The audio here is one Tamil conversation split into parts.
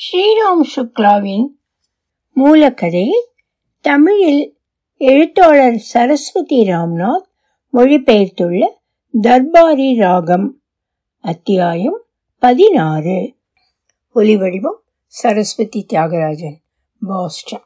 ஸ்ரீராம் சுக்லாவின் மூலக்கதை தமிழில் எழுத்தாளர் சரஸ்வதி ராம்நாத் மொழிபெயர்த்துள்ள தர்பாரி ராகம் அத்தியாயம் பதினாறு. ஒலிவடிவம் சரஸ்வதி தியாகராஜன் பாஸ்டன்.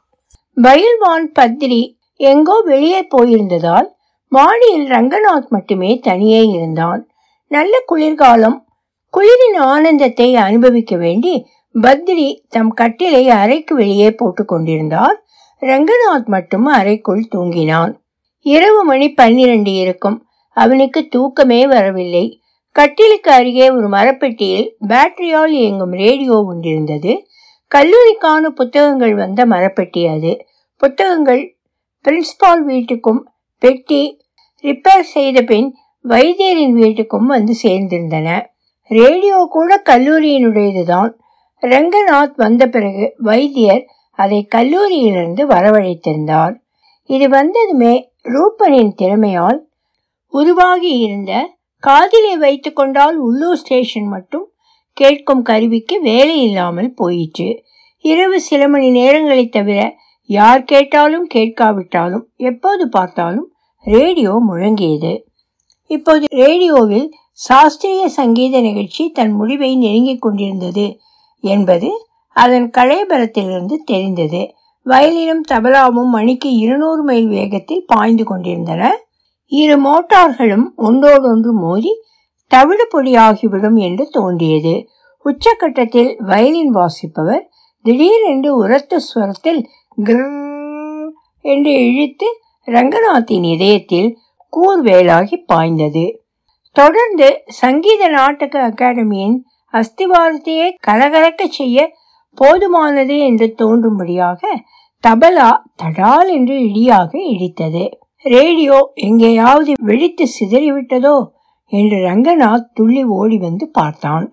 பயில்வான் பத்ரி எங்கோ வெளியே போயிருந்ததால் மாடியில் ரங்கநாத் மட்டுமே தனியே இருந்தான். நல்ல குளிர்காலம் குளிரின் ஆனந்தத்தை அனுபவிக்க வேண்டி பத்ரி தம் கட்டிலை அறைக்கு வெளியே போட்டு கொண்டிருந்தார் ரங்கநாத் மட்டும் அறைக்குள் தூங்கினான். இரவு மணி பன்னிரண்டு இருக்கும். அவனுக்கு தூக்கமே வரவில்லை. கட்டிலுக்கு அருகே ஒரு மரப்பெட்டியில் பேட்டரியால் இயங்கும் ரேடியோ ஒன்றிருந்தது. கல்லூரிக்கான புத்தகங்கள் வந்த மரப்பெட்டி அது. புத்தகங்கள் பிரின்ஸ்பால் வீட்டுக்கும் பெட்டி ரிப்பேர் செய்த பின் வைத்தியரின் வீட்டுக்கும் வந்து சேர்ந்திருந்தன. ரேடியோ கூட கல்லூரியினுடையதுதான். ரங்கநாத் வந்த பிறகு வைத்தியர் அதை கல்லூரியிலிருந்து வரவழைத்திருந்தார். இது வந்ததுமே ரூபனின் திறமையால் உருவாகி இருந்த காதிலே வைத்துக்கொண்டால் உள்ளூர் ஸ்டேஷன் மட்டும் கேட்கும் கருவிக்கு வேலை இல்லாமல் போயிற்று. இரவு சில மணி நேரங்களை தவிர யார் கேட்டாலும் கேட்காவிட்டாலும் எப்போது பார்த்தாலும் ரேடியோ முழங்கியது. இப்போது ரேடியோவில் சாஸ்திரிய சங்கீத நிகழ்ச்சி தன் முடிவை நெருங்கிக் கொண்டிருந்தது. என்பது அதன் களையபரத்திலிருந்து தெரிந்தது. வயலினும் தபலாவும் மணிக்கு இருநூறு மைல் வேகத்தில் பாய்ந்து கொண்டிருந்தன. இரு மோட்டார்களும் ஒன்றோடொன்று மோதி தவிடு பொடியாகிவிடும் என்று தோன்றியது. உச்சக்கட்டத்தில் வயலின் வாசிப்பவர் திடீரென்று உரத்த ஸ்வரத்தில் கிர் என்று இழுத்து ரங்கநாத்தின் இதயத்தில் கூர்வேலாகி பாய்ந்தது. தொடர்ந்து சங்கீத நாட்டக அகாடமியின் அஸ்திவாரத்தையே கலகலக்க செய்ய போதுமானது என்று தோன்றும்படியாக தபலா தடால் என்று இடியாக இடித்தது. ரேடியோ எங்கேயாவது வெடித்து சிதறிவிட்டதோ என்று ரங்கநாத் துள்ளி ஓடி வந்து பார்த்தான்.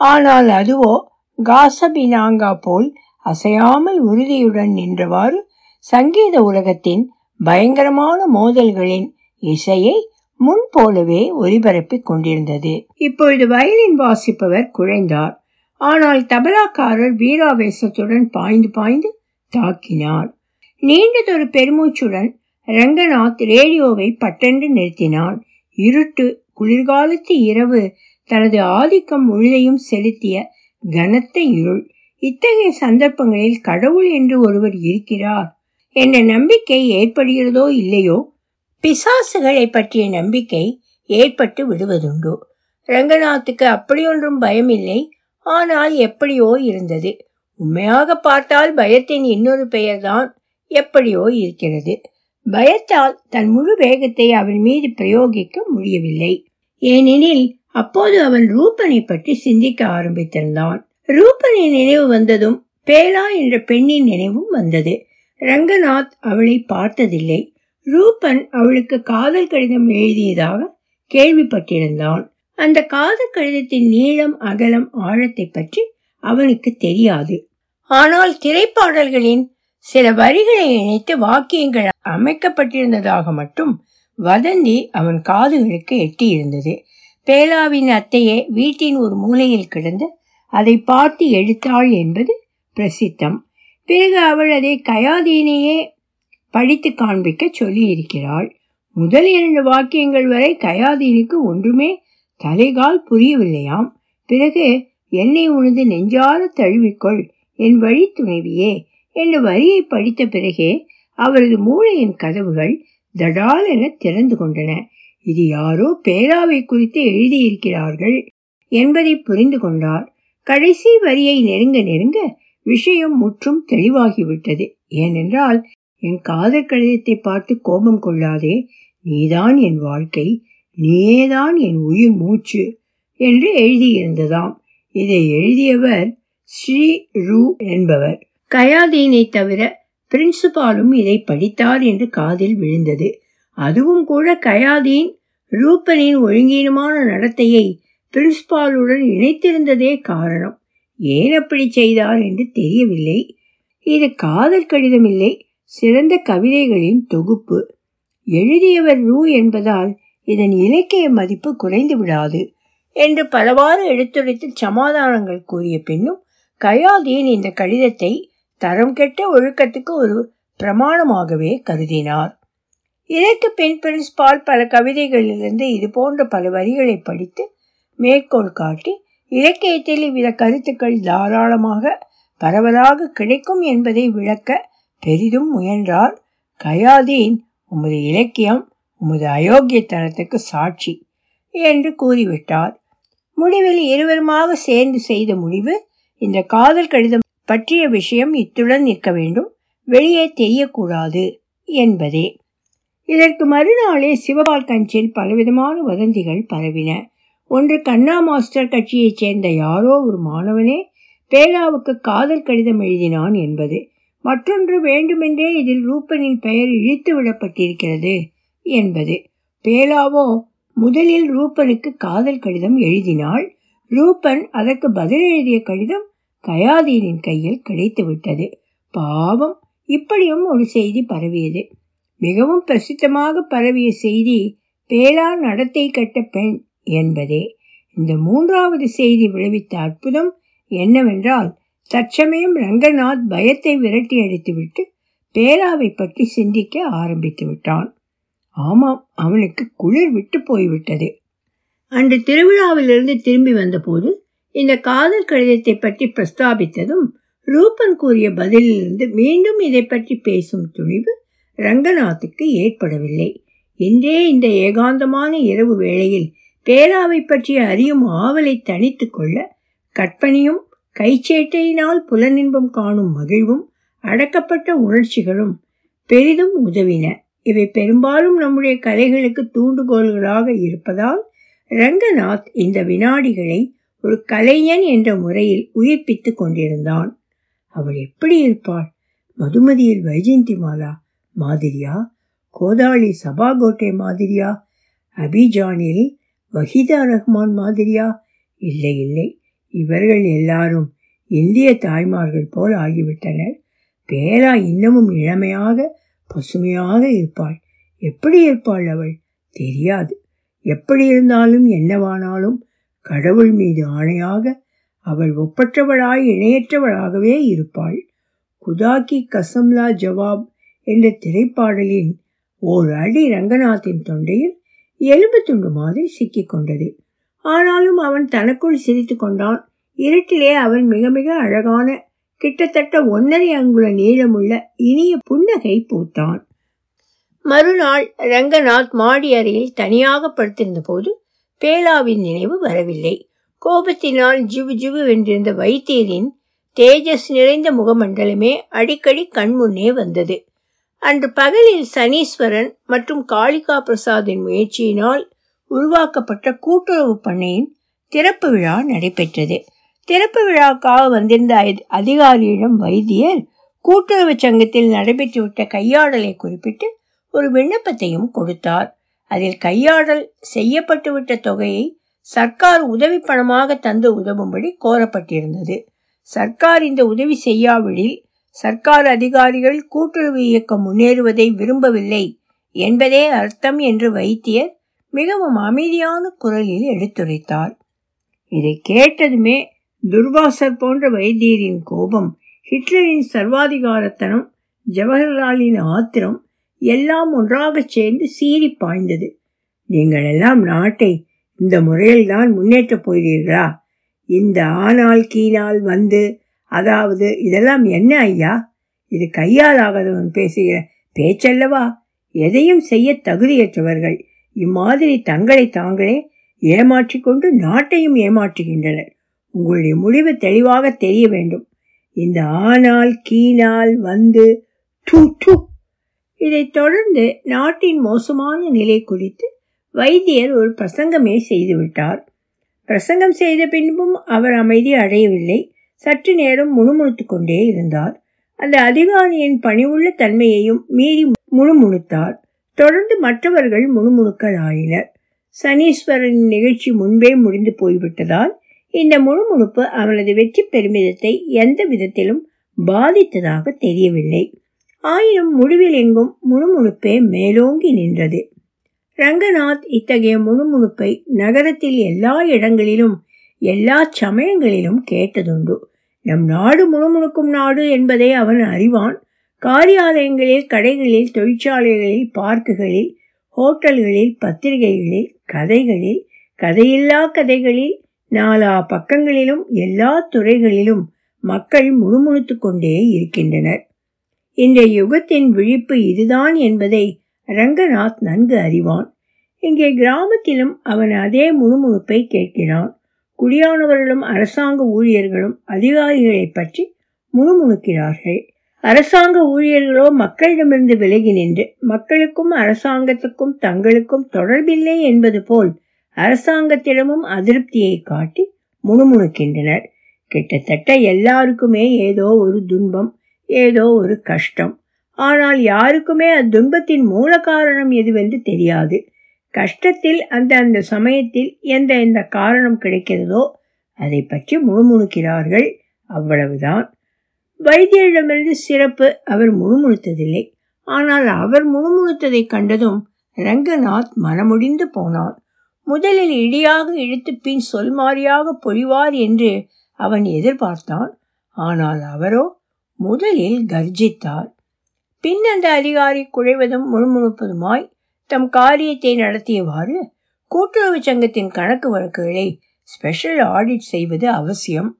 ஆனால் அதுவோ காசபினாங்கா போல் அசையாமல் உறுதியுடன் நின்றவாறு சங்கீத உலகத்தின் பயங்கரமான மோதல்களின் இசையை முன் போலவே ஒலிபரப்பிக் கொண்டிருந்தது. இப்பொழுது வயலின் வாசிப்பவர் குழைந்தார். ஆனால் தபலாக்காரர் வீராவேசத்துடன் பாய்ந்து பாய்ந்து தாக்கினார். நீண்டதொரு பெருமூச்சுடன் ரங்கநாத் ரேடியோவை பட்டென்று நிறுத்தினான். இருட்டு குளிர்காலத்து இரவு தனது ஆதிக்கம் முழுதையும் செலுத்திய கனத்த இருள். இத்தகைய சந்தர்ப்பங்களில் கடவுள் என்று ஒருவர் இருக்கிறார். என்ற நம்பிக்கை ஏற்படுகிறதோ இல்லையோ பிசாசுகளை பற்றிய நம்பிக்கை ஏற்பட்டு விடுவதுண்டு? ரங்கநாத்துக்கு அப்படியொன்றும் பயமில்லை. ஆனால் எப்படியோ இருந்தது. உண்மையாக பார்த்தால் பயத்தின் இன்னொரு பெயர்தான் எப்படியோ இருக்கிறது. பயத்தால் தன் முழு வேகத்தை அவன் மீது பிரயோகிக்க முடியவில்லை. ஏனெனில் அப்போது அவன் ரூபனை பற்றி சிந்திக்க ஆரம்பித்திருந்தான். ரூபனின் நினைவு வந்ததும் பேலா என்ற பெண்ணின் நினைவும் வந்தது. ரங்கநாத் அவளை பார்த்ததில்லை. ரூபன் அவளுக்கு காதல் கடிதம் எழுதியதாக கேள்விப்பட்டிருந்தான். அந்த காதல் கடிதத்தின் நீளம் அகலம் ஆழத்தை பற்றி அவனுக்கு தெரியாது. ஆனால் திரைப்பாடல்களின் சில வரிகளை இணைத்து வாக்கியங்கள் அமைக்கப்பட்டிருந்ததாக மட்டும் வதந்தி அவன் காதுகளுக்கு எட்டியிருந்தது. பேலாவின் அத்தையே வீட்டின் ஒரு மூலையில் கிடந்து அதை பார்த்து எடுத்தாள் என்பது பிரசித்தம். பிறகு அவள் அதை கயாதீனையே படித்து காண்பிக்க சொல்லி இருக்கிறாள் முதல் இரண்டு வாக்கியங்கள் வரை கயாதீனுக்கு ஒன்றுமே தலைகால் புரியவில்லையாம். பிறகு என்னை உனது நெஞ்சார தழுவிக்கொள் என் வழி துணைவியே என்ற வரியை படித்த பிறகே அவரது மூளையின் கதவுகள் தடால் என திறந்து கொண்டன. இது யாரோ பேராவை குறித்து எழுதியிருக்கிறார்கள் என்பதை புரிந்து கொண்டார். கடைசி வரியை நெருங்க நெருங்க விஷயம் முற்றும் தெளிவாகிவிட்டது. ஏனென்றால் என் காதல் கடிதத்தை பார்த்து கோபம் கொள்ளாதே. நீதான் என் வாழ்க்கை. நீயேதான் என் உயிர் மூச்சு என்று எழுதியிருந்ததாம். இதை எழுதியவர் ஸ்ரீ ரூ என்பவர். கயாதீனை தவிர பிரின்சிபாலும் இதை படித்தார் என்று காதில் விழுந்தது. அதுவும் கூட கயாதீன் ரூபனின் ஒழுங்கீனமான நடத்தையை பிரின்சிபாலுடன் இணைத்திருந்ததே காரணம். ஏன் அப்படி செய்தார் என்று தெரியவில்லை. இது காதல் கடிதம் இல்லை சிறந்த கவிதைகளின் தொகுப்பு. எழுதியவர் ரூ என்பதால் இதன் இலக்கிய மதிப்பு குறைந்து விடாது என்று பலவாறு எடுத்துரைத்து சமாதானங்கள் கூறிய பின்னும் கயாதீன் இந்த கடிதத்தை தரம் கெட்ட ஒழுக்கத்துக்கு ஒரு பிரமாணமாகவே கருதினார் இதற்கு பின் பிரின்ஸ்பால் பல கவிதைகளிலிருந்து இது போன்ற பல வரிகளை படித்து மேற்கோள் காட்டி இலக்கியத்தில் இவ்வித கருத்துக்கள் தாராளமாக பரவலாக கிடைக்கும் என்பதை விளக்க பெரிதும் முயன்றார் கயாதீன் உமது இலக்கியம் உமது அயோக்கியத்தனத்துக்கு சாட்சி என்று கூறிவிட்டார். முடிவில் இருவருமாக சேர்ந்து செய்த முடிவு இந்த காதல் கடிதம் பற்றிய விஷயம் இத்துடன் நிற்க வேண்டும். வெளியே தெரியக்கூடாது என்பதே. இதற்கு மறுநாளே சிவபால் கஞ்சில் பலவிதமான வதந்திகள் பரவின. ஒன்று கண்ணா மாஸ்டர் கட்சியைச் சேர்ந்த யாரோ ஒரு மாணவனே பேலாவுக்கு காதல் கடிதம் எழுதினான் என்பது மற்றொன்று வேண்டுமென்றே இதில் ரூபனின் பெயர் இழித்து விடப்பட்டிருக்கிறது என்பது. பேலாவோ முதலில் ரூபனுக்கு காதல் கடிதம் எழுதினாள். ரூபன் அதற்கு பதில் எழுதிய கடிதம் கயாதீனின் கையில் கிடைத்துவிட்டது பாவம் இப்படியும் ஒரு செய்தி பரவியது. மிகவும் பிரசித்தமாக பரவிய செய்தி பேலா நடத்தை கட்ட பெண் என்பதே. இந்த மூன்றாவது செய்தி விளைவித்த அற்புதம் என்னவென்றால் தற்சமயம் ரங்கநாத் பயத்தை விரட்டி அடித்துவிட்டு பேராவை பற்றி சிந்திக்க ஆரம்பித்து விட்டான். ஆமாம் அவனுக்கு குளிர் விட்டு போய்விட்டது. அன்று திருவிழாவிலிருந்து திரும்பி வந்தபோது இந்த காதல் கடிதத்தை பற்றி பிரஸ்தாபித்ததும் ரூபன் கூறிய பதிலிலிருந்து மீண்டும் இதை பற்றி பேசும் துணிவு ரங்கநாத்துக்கு ஏற்படவில்லை. என்றே இந்த ஏகாந்தமான இரவு வேளையில் பேராவை பற்றிய அறியும் ஆவலை தனித்து கொள்ள கற்பனையும் கைச்சேட்டையினால் புலனின்பம் காணும் மகிழ்வும் அடக்கப்பட்ட உணர்ச்சிகளும் பெரிதும் உதவின. இவை பெரும்பாலும் நம்முடைய கலைகளுக்கு தூண்டுகோல்களாக இருப்பதால் ரங்கநாத் இந்த வினாடிகளை ஒரு கலைஞன் என்ற முறையில் உயிர்ப்பித்து கொண்டிருந்தான். அவள் எப்படி இருப்பாள்? மதுமதியில் வைஜெயந்தி மாலா மாதிரியா? கோதாளி சபாகோட்டை மாதிரியா? அபிஜானில் வஹீதா ரஹ்மான் மாதிரியா? இல்லை இல்லை. இவர்கள் எல்லாரும் இந்திய தாய்மார்கள் போல் ஆகிவிட்டனர். பேரா இன்னமும் இளமையாக பசுமையாக இருப்பாள். எப்படி இருப்பாள் அவள்? தெரியாது. எப்படி இருந்தாலும் என்னவானாலும் கடவுள் மீது ஆணையாக அவள் ஒப்பற்றவளாய் இணையற்றவளாகவே இருப்பாள். குதாக்கி கசம்லா ஜவாப் என்ற திரைப்பாடலின் ஓர் அடி ரங்கநாத்தின் தொண்டையில் எலும்பு துண்டு மாதிரி சிக்கிக் கொண்டது. ஆனாலும் அவன் தனக்குள் சிரித்து கொண்டான். இருட்டிலே அவன் மிக மிக அழகான கிட்டத்தட்ட ஒன்னரை அங்குல நீளமுள்ள இனிய புன்னகை பூத்தான். மறுநாள் ரங்கநாத் மாடி அறையில் தனியாக படுத்திருந்த போது பேலாவின் நினைவு வரவில்லை. கோபத்தினால் ஜிவு ஜிவு வென்றிருந்த வைத்தியரின் தேஜஸ் நிறைந்த முகமண்டலமே அடிக்கடி கண்முன்னே வந்தது. அன்று பகலில் சனீஸ்வரன் மற்றும் காளிகா பிரசாத்தின் முயற்சியினால் உருவாக்கப்பட்ட கூட்டுறவு பண்ணையின் திறப்பு விழா நடைபெற்றது. திறப்பு விழாக்காக வந்திருந்த அதிகாரியிடம் வைத்தியர் கூட்டுறவு சங்கத்தில் நடைபெற்றுவிட்ட கையாடலை குறிப்பிட்டு ஒரு விண்ணப்பத்தையும் கொடுத்தார். அதில் கையாடல் செய்யப்பட்டுவிட்ட தொகையை சர்க்கார் உதவி பணமாக தந்து உதவும்படி கோரப்பட்டிருந்தது. சர்க்கார் இந்த உதவி செய்யாவிடில் சர்க்கார் அதிகாரிகள் கூட்டுறவு இயக்கம் முன்னேறுவதை விரும்பவில்லை என்பதே அர்த்தம் என்று வைத்தியர் மிகவும் அமைதியான குரலில் எடுத்துரைத்தார் இதை கேட்டதுமே துர்வாசர் போன்ற வைத்தியரின் கோபம் ஹிட்லரின் சர்வாதிகாரத்தனம் ஜவஹர்லாலின் ஆத்திரம் எல்லாம் ஒன்றாக சேர்ந்து சீறி பாய்ந்தது. நீங்கள் எல்லாம் நாட்டை இந்த முறையில் தான் முன்னேற்றப் போகிறீர்களா? இந்த ஆனால் கீனால் வந்து அதாவது இதெல்லாம் என்ன ஐயா? இது கையாலாகாதவன் பேசுகிற பேச்சல்லவா? எதையும் செய்ய தகுதியற்றவர்கள். இம்மாதிரி தங்களை தாங்களே ஏமாற்றிக்கொண்டு நாட்டையும் ஏமாற்றுகின்றனர். உங்களுடைய முடிவு தெளிவாக தெரிய வேண்டும். இந்த ஆனால் கீனால் வந்து டூ டூ இதைத் தொடர்ந்து நாட்டின் மோசமான நிலை குறித்து வைத்தியர் ஒரு பிரசங்கமே செய்துவிட்டார். பிரசங்கம் செய்த பின்பும் அவர் அமைதி அடையவில்லை. சற்று நேரம் முணுமுணுத்து கொண்டே இருந்தார். அந்த அதிகாரியின் பணிவுள்ள தன்மையையும் மீறி முணுமுணுத்தார். தொடர்ந்து மற்றவர்கள் முணுமுணுக்கள் ஆயினர் சனீஸ்வரனின் நிகழ்ச்சி முன்பே முடிந்து போய்விட்டதால் இந்த முணுமுணுப்பு அவனது வெற்றி பெருமிதத்தை எந்த விதத்திலும் பாதித்ததாக தெரியவில்லை. ஆயினும் முடிவில் எங்கும் முணுமுணுப்பே மேலோங்கி நின்றது. ரங்கநாத் இத்தகைய முணுமுணுப்பை நகரத்தில் எல்லா இடங்களிலும் எல்லா சமயங்களிலும் கேட்டதுண்டு. நம் நாடு முணுமுணுக்கும் நாடு என்பதை அவன் அறிவான். காரியாலயங்களில் கடைகளில் தொழிற்சாலைகளில் பார்க்குகளில் ஹோட்டல்களில் பத்திரிகைகளில் கதைகளில் கதையில்லா கதைகளில் நாலா பக்கங்களிலும் எல்லா துறைகளிலும் மக்கள் முணுமுணுத்து கொண்டே இருக்கின்றனர். இந்த யுகத்தின் விழிப்பு இதுதான் என்பதை ரங்கநாத் நன்கு அறிவான். இங்கே கிராமத்திலும் அவன் அதே முணுமுணுப்பை கேட்கிறான். குடியானவர்களும் அரசாங்க ஊழியர்களும் அதிகாரிகளை பற்றி முணுமுணுக்கிறார்கள். அரசாங்க ஊழியர்களோ மக்களிடமிருந்து விலகி நின்று மக்களுக்கும் அரசாங்கத்துக்கும் தங்களுக்கும் தொடர்பில்லை என்பது போல் அரசாங்கத்திடமும் அதிருப்தியை காட்டி முணுமுணுக்கின்றனர். கிட்டத்தட்ட எல்லாருக்குமே ஏதோ ஒரு துன்பம் ஏதோ ஒரு கஷ்டம். ஆனால் யாருக்குமே அத்துன்பத்தின் மூல காரணம் எதுவென்று தெரியாது. கஷ்டத்தில் அந்த அந்த சமயத்தில் எந்த எந்த காரணம் கிடைக்கிறதோ அதை பற்றி முணுமுணுக்கிறார்கள். அவ்வளவுதான். வைத்தியரிடமிருந்து சிறப்பு அவர் முணுமுணுத்ததில்லை. ஆனால் அவர் முணுமுணுத்ததை கண்டதும் ரங்கநாத் மனமுடிந்து போனான். முதலில் இடியாக இழுத்து பின் சொல்மாரியாக பொழிவார் என்று அவன் எதிர்பார்த்தான். ஆனால் அவரோ முதலில் கர்ஜித்தார். பின் அந்த அதிகாரி குழைவதும் முணுமுணுப்பதுமாய் தம் காரியத்தை நடத்தியவாறு கூட்டுறவு சங்கத்தின் கணக்கு வழக்குகளை ஸ்பெஷல் ஆடிட் செய்வது அவசியம்.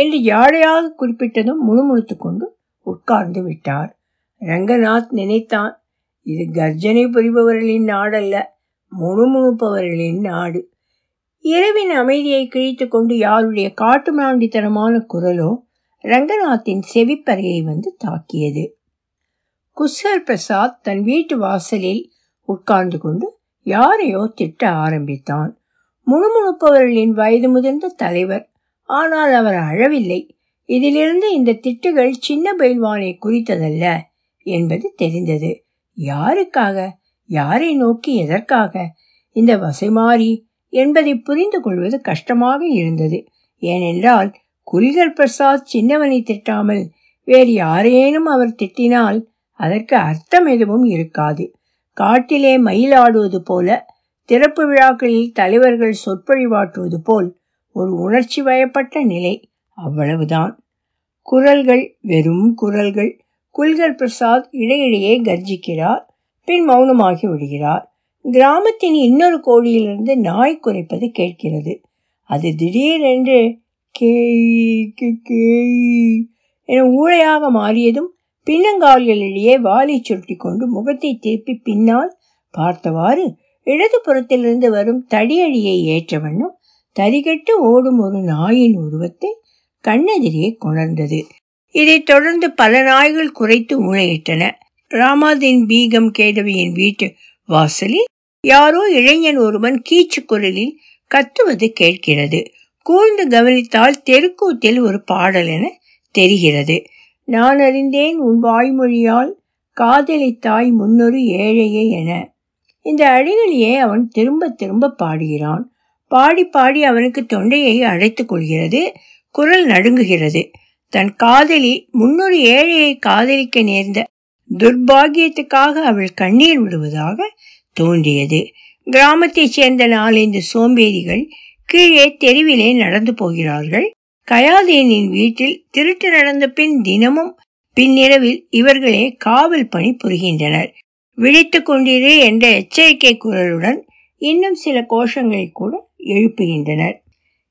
என்று யாழையாக குறிப்பிட்டதும் முணுமுணுத்து கொண்டு உட்கார்ந்து விட்டார். ரங்கநாத் நினைத்தான் இது கர்ஜனை புரிபவர்களின் நாடல்ல முணுமுணுப்பவர்களின் நாடு. இரவின் அமைதியை கிழித்து கொண்டு யாருடைய காட்டு மாண்டித்தனமான குரலோ ரங்கநாத்தின் செவிப்பறையை வந்து தாக்கியது. குஸ்கர் பிரசாத் தன் வீட்டு வாசலில் உட்கார்ந்து கொண்டு யாரையோ திட்ட ஆரம்பித்தான். முணுமுணுப்பவர்களின் வயது முதிர்ந்த தலைவர் ஆனால் அவர் அழவில்லை. இதிலிருந்து இந்த திட்டுகள் சின்ன பயில்வானை குறித்ததல்ல என்பது தெரிந்தது. யாருக்காக? யாரை நோக்கி எதற்காக? இந்த வசைமாறி என்பதை புரிந்து கொள்வது கஷ்டமாக இருந்தது. ஏனென்றால் குல்கர் பிரசாத் சின்னவனை திட்டாமல் வேறு யாரேனும் அவர் திட்டினால் அதற்கு அர்த்தம் எதுவும் இருக்காது. காட்டிலே மயிலாடுவது போல திறப்பு விழாக்களில் தலைவர்கள் சொற்பொழிவாற்றுவது போல் ஒரு உணர்ச்சி வயப்பட்ட நிலை அவ்வளவுதான். குரல்கள் வெறும் குரல்கள். குல்கர் பிரசாத் இடையிடையே கர்ஜிக்கிறார் பின் மௌனமாகி விடுகிறார். கிராமத்தின் இன்னொரு கோடியிலிருந்து நாய் குறைப்பது கேட்கிறது. அது திடீரென்று கேய் கேய் என ஊழையாக மாறியதும் பின்னங்கால்களிடையே வாலை சுருட்டி கொண்டு முகத்தை திருப்பி பின்னால் பார்த்தவாறு இடது புறத்திலிருந்து வரும் தடியடியை ஏற்ற வண்ணம் தரிகட்டு ஓடும் ஒரு நாயின் உருவத்தை கண்ணெதிரே கொணர்ந்தது. இதைத் தொடர்ந்து பல நாய்கள் குறைத்து ஊழையிட்டன ராமாதீன் பீகம் கேதவியின் வீட்டு வாசலில் யாரோ இளைஞன் ஒருவன் கீச்சு குரலில் கத்துவது கேட்கிறது. கூர்ந்து கவனித்தால் தெருக்கூத்தில் ஒரு பாடல் என தெரிகிறது. நான் அறிந்தேன் உன் வாய்மொழியால் காதலித்தாய் முன்னொரு ஏழையே என. இந்த அடிகளையே அவன் திரும்ப திரும்ப பாடுகிறான். பாடி பாடி அவனுக்கு தொண்டையை அழைத்துக் கொள்கிறது குரல் நடுங்குகிறது. தன் காதலி முன்னொரு ஏழையை காதலிக்க நேர்ந்த துர்பாகியத்துக்காக அவள் கண்ணீர் விடுவதாக தோன்றியது. கிராமத்தைச் சேர்ந்த நாலந்து சோம்பேறிகள் கீழே தெருவிலே நடந்து போகிறார்கள். கயாதேனின் வீட்டில் திருட்டு நடந்த பின் தினமும் பின்னிரவில் இவர்களே காவல் பணி புரிகின்றனர். விழித்துக் கொண்டிரு என்ற எச்சரிக்கை குரலுடன் இன்னும் சில கோஷங்களை கூட எழுப்புகின்றனர்.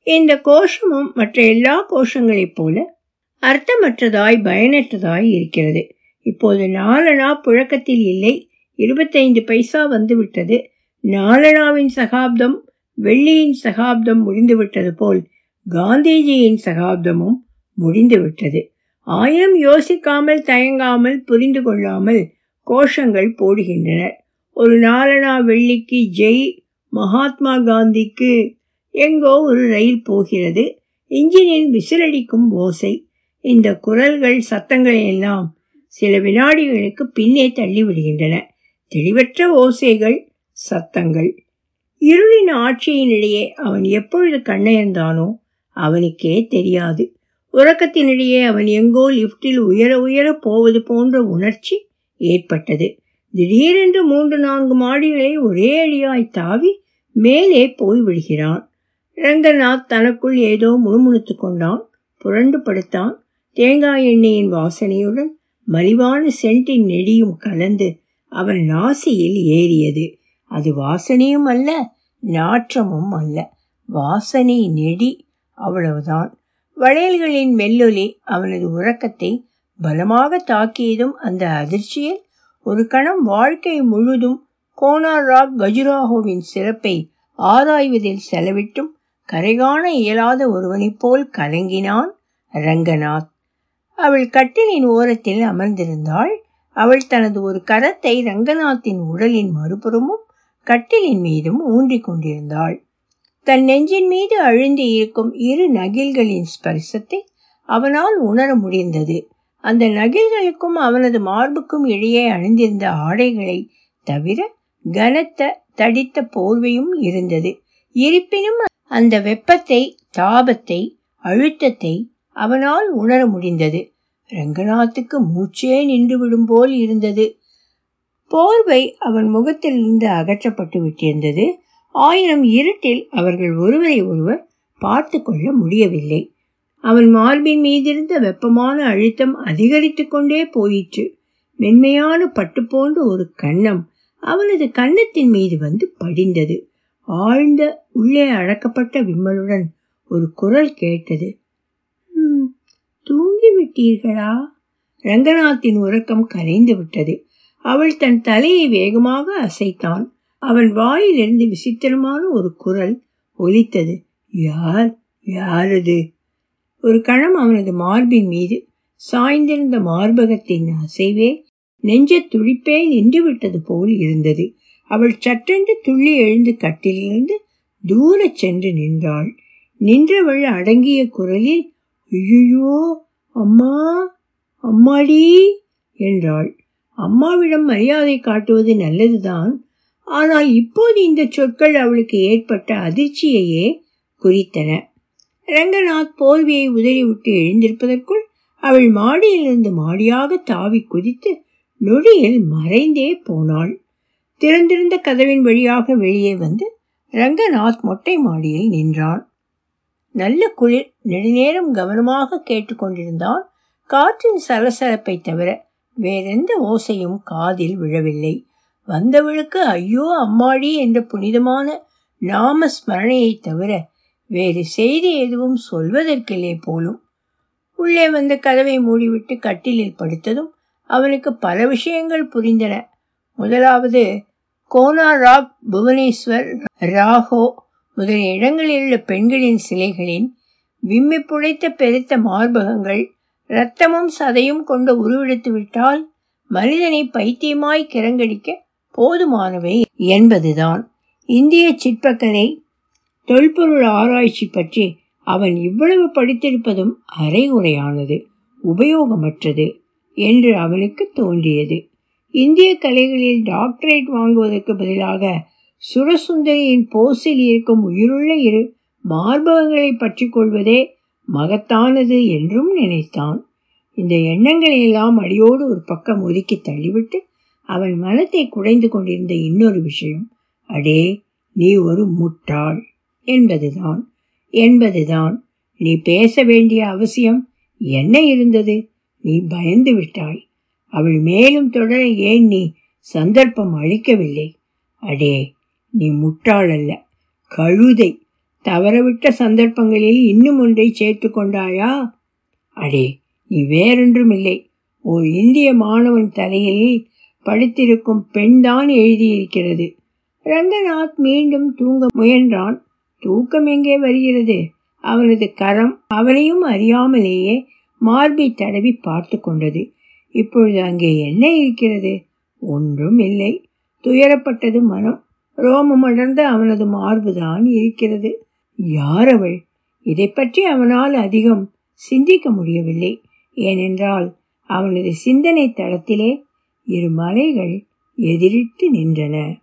இந்த கோஷமும் மற்ற எல்லா கோஷங்களைப் போல அர்த்தமற்றதாய் பயனற்றதாய் இருக்கிறது. இப்போது நாலனா புழக்கத்தில் இல்லை. இருபத்தைந்து பைசா வந்துவிட்டது. நாலனாவின் சகாப்தம் வெள்ளியின் சகாப்தம் முடிந்துவிட்டது போல் காந்திஜியின் சகாப்தமும் முடிந்துவிட்டது. ஆயிரம் யோசிக்காமல் தயங்காமல் புரிந்து கொள்ளாமல் கோஷங்கள் போடுகின்றனர். ஒரு நாலனா வெள்ளிக்கு ஜெய் மகாத்மா காந்திக்கு எங்கோ ஒரு ரயில் போகிறது. இன்ஜினின் விசிலடிக்கும் ஓசை. இந்த குரல்கள் சத்தங்களை எல்லாம் சில வினாடிகளுக்கு பின்னே தள்ளிவிடுகின்றன. தெளிவற்ற ஓசைகள் சத்தங்கள். இருளின் ஆட்சியினிடையே அவன் எப்பொழுது கண்ணயர்ந்தானோ அவனுக்கே தெரியாது. உறக்கத்தினிடையே அவன் எங்கோ லிப்டில் உயர உயர போவது போன்ற உணர்ச்சி ஏற்பட்டது. திடீரென்று மூன்று நான்கு மாடிகளை ஒரே அடியாய் தாவி மேலே போய் விடுகிறான் ரங்கநாத் தனக்குள் ஏதோ முணுமுணுத்து கொண்டான். புரண்டு படுத்தான். தேங்காய் எண்ணெயின் வாசனையுடன் மலிவான சென்ட்டின் நெடியும் கலந்து அவன் நாசியில் ஏறியது. அது வாசனையும் அல்ல நாற்றமும் அல்ல. வாசனை நெடி அவ்வளவுதான். வளையல்களின் மெல்லொலி அவனது உறக்கத்தை பலமாக தாக்கியதும் அந்த அதிர்ச்சியில் ஒரு கணம் வாழ்க்கை முழுதும் கோனாராக் கஜுராஹோவின் சிறப்பை ஆராய்வதில் செலவிட்டும் கரைகாண இயலாத ஒருவனைப் போல் கலங்கினான் ரங்கநாத். அவள் கட்டிலின் ஓரத்தில் அமர்ந்திருந்தாள். அவள் தனது ஒரு கரத்தை ரங்கநாத்தின் உடலின் மறுபுறமும் கட்டிலின் மீதும் ஊன்றிக் கொண்டிருந்தாள். தன் நெஞ்சின் மீது அழுந்தி இருக்கும் இரு நகில்களின் ஸ்பரிசத்தை அவனால் உணர முடிந்தது. அந்த நகைகளுக்கும் அவனது மார்புக்கும் இடையே அணிந்திருந்த ஆடைகளை தவிர கனத்த தடித்த போர்வையும் இருந்தது. இருப்பினும் அந்த வெப்பத்தை தாபத்தை அழுத்தத்தை அவனால் உணர முடிந்தது. ரங்கநாத்துக்கு மூச்சே நின்று விடும் போல் இருந்தது. போர்வை அவன் முகத்திலிருந்து அகற்றப்பட்டு விட்டிருந்தது. ஆயினும் இருட்டில் அவர்கள் ஒருவரை ஒருவர் பார்த்து கொள்ள முடியவில்லை. அவன் மார்பின் மீதிருந்த வெப்பமான அழுத்தம் அதிகரித்து கொண்டே போயிற்று. மென்மையான பட்டு போன்ற ஒரு கன்னம் அவனது கன்னத்தின் மீது வந்து படிந்தது. ஆழ்ந்த உள்ளே அடக்கப்பட்ட விம்மலுடன் ஒரு குரல் கேட்டது. தூங்கிவிட்டீர்களா? ரங்கநாத்தின் உறக்கம் கரைந்து விட்டது. அவள் தன் தலையை வேகமாக அசைத்தான். அவன் வாயிலிருந்து விசித்திரமான ஒரு குரல் ஒலித்தது. யார்? யாரது? ஒரு கணம் அவனது மார்பின் மீது சாய்ந்திருந்த மார்பகத்தின் அசைவே நெஞ்ச துடிப்பே நின்று விட்டது போல் இருந்தது. அவள் சற்றென்று துள்ளி எழுந்து கட்டிலிருந்து தூர சென்று நின்றாள். நின்றவள் அடங்கிய குரலில் ஐயோ அம்மா அம்மாடி என்றாள். அம்மாவிடம் மரியாதை காட்டுவது நல்லதுதான். ஆனால் இப்போது இந்த சொற்கள் அவளுக்கு ஏற்பட்ட அதிர்ச்சியையே குறித்தன. ரங்கநாத் போர்வியை உதறிவிட்டு எழுந்திருப்பதற்குள் அவள் மாடியிலிருந்து மாடியாக தாவி குதித்து நொடியில் மறைந்தே போனாள். திறந்திருந்த கதவின் வழியாக வெளியே வந்து ரங்கநாத் மொட்டை மாடியில் நின்றான். நல்ல குளிர் நெடுநேரம் கவனமாக கேட்டுக்கொண்டிருந்தான் காற்றின் சலசலப்பை தவிர வேறெந்த ஓசையும் காதில் விழவில்லை. வந்தவளுக்கு ஐயோ அம்மாடி என்ற புனிதமான நாம ஸ்மரணையை தவிர வேறு செய்தி எதுவும் சொல்வதற்கில்லை போலும். உள்ளே வந்த கதவை மூடிவிட்டு கட்டிலில் படுத்ததும் அவனுக்கு பல விஷயங்கள் புரிந்தன. முதலாவது கோனா ராக் புவனேஸ்வர் ராகோ முதலிய இடங்களில் உள்ள பெண்களின் சிலைகளின் விம்மி புடைத்த பெருத்த மார்பகங்கள் இரத்தமும் சதையும் கொண்டு உருவெடுத்து விட்டால் மனிதனை பைத்தியமாய் கிறங்கடிக்க போதுமானவை என்பதுதான். இந்திய சிற்பக்கலை தொல்பொருள் ஆராய்ச்சி பற்றி அவன் இவ்வளவு படித்திருப்பதும் அரைகுறையானது உபயோகமற்றது என்று அவனுக்கு தோன்றியது. இந்திய கலைகளில் டாக்டரேட் வாங்குவதற்கு பதிலாக சுரசுந்தரியின் போஸில் இருக்கும் உயிருள்ள இரு மார்பகங்களை பற்றி கொள்வதே மகத்தானது என்றும் நினைத்தான். இந்த எண்ணங்களை எல்லாம் அடியோடு ஒரு பக்கம் ஒதுக்கி தள்ளிவிட்டு அவன் மனத்தை குடைந்து கொண்டிருந்த இன்னொரு விஷயம். அடே நீ ஒரு முட்டாள். என்பதுதான் என்பதுதான். நீ பேச வேண்டிய அவசியம் என்ன இருந்தது? நீ பயந்து விட்டாய். அவள் மேலும் தொடர ஏன் நீ சந்தர்ப்பம் அளிக்கவில்லை? அடே நீ முட்டாள் அல்ல. கழுதை. தவறவிட்ட சந்தர்ப்பங்களில் இன்னும் ஒன்றை சேர்த்து கொண்டாயா? அடே நீ வேறொன்றும் இல்லை ஓர் இந்திய மாணவன் தலையில் படித்திருக்கும் பெண்தான் எழுதியிருக்கிறது. ரங்கநாத் மீண்டும் தூங்க முயன்றான். தூக்கம் எங்கே வருகிறது? அவனது கரம் அவனையும் அறியாமலேயே மார்பை தடவி பார்த்து கொண்டது. இப்பொழுது அங்கே என்ன இருக்கிறது? ஒன்றும் இல்லை. துயரப்பட்டது மனம். ரோமம் அடர்ந்த அவனது மார்புதான் இருக்கிறது. யார் அவள்? இதை பற்றி அவனால் அதிகம் சிந்திக்க முடியவில்லை. ஏனென்றால் அவனது சிந்தனை தளத்திலே இரு மலைகள் எதிரிட்டு நின்றன.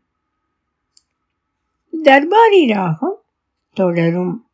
தர்பாரி ராகம் Tuh.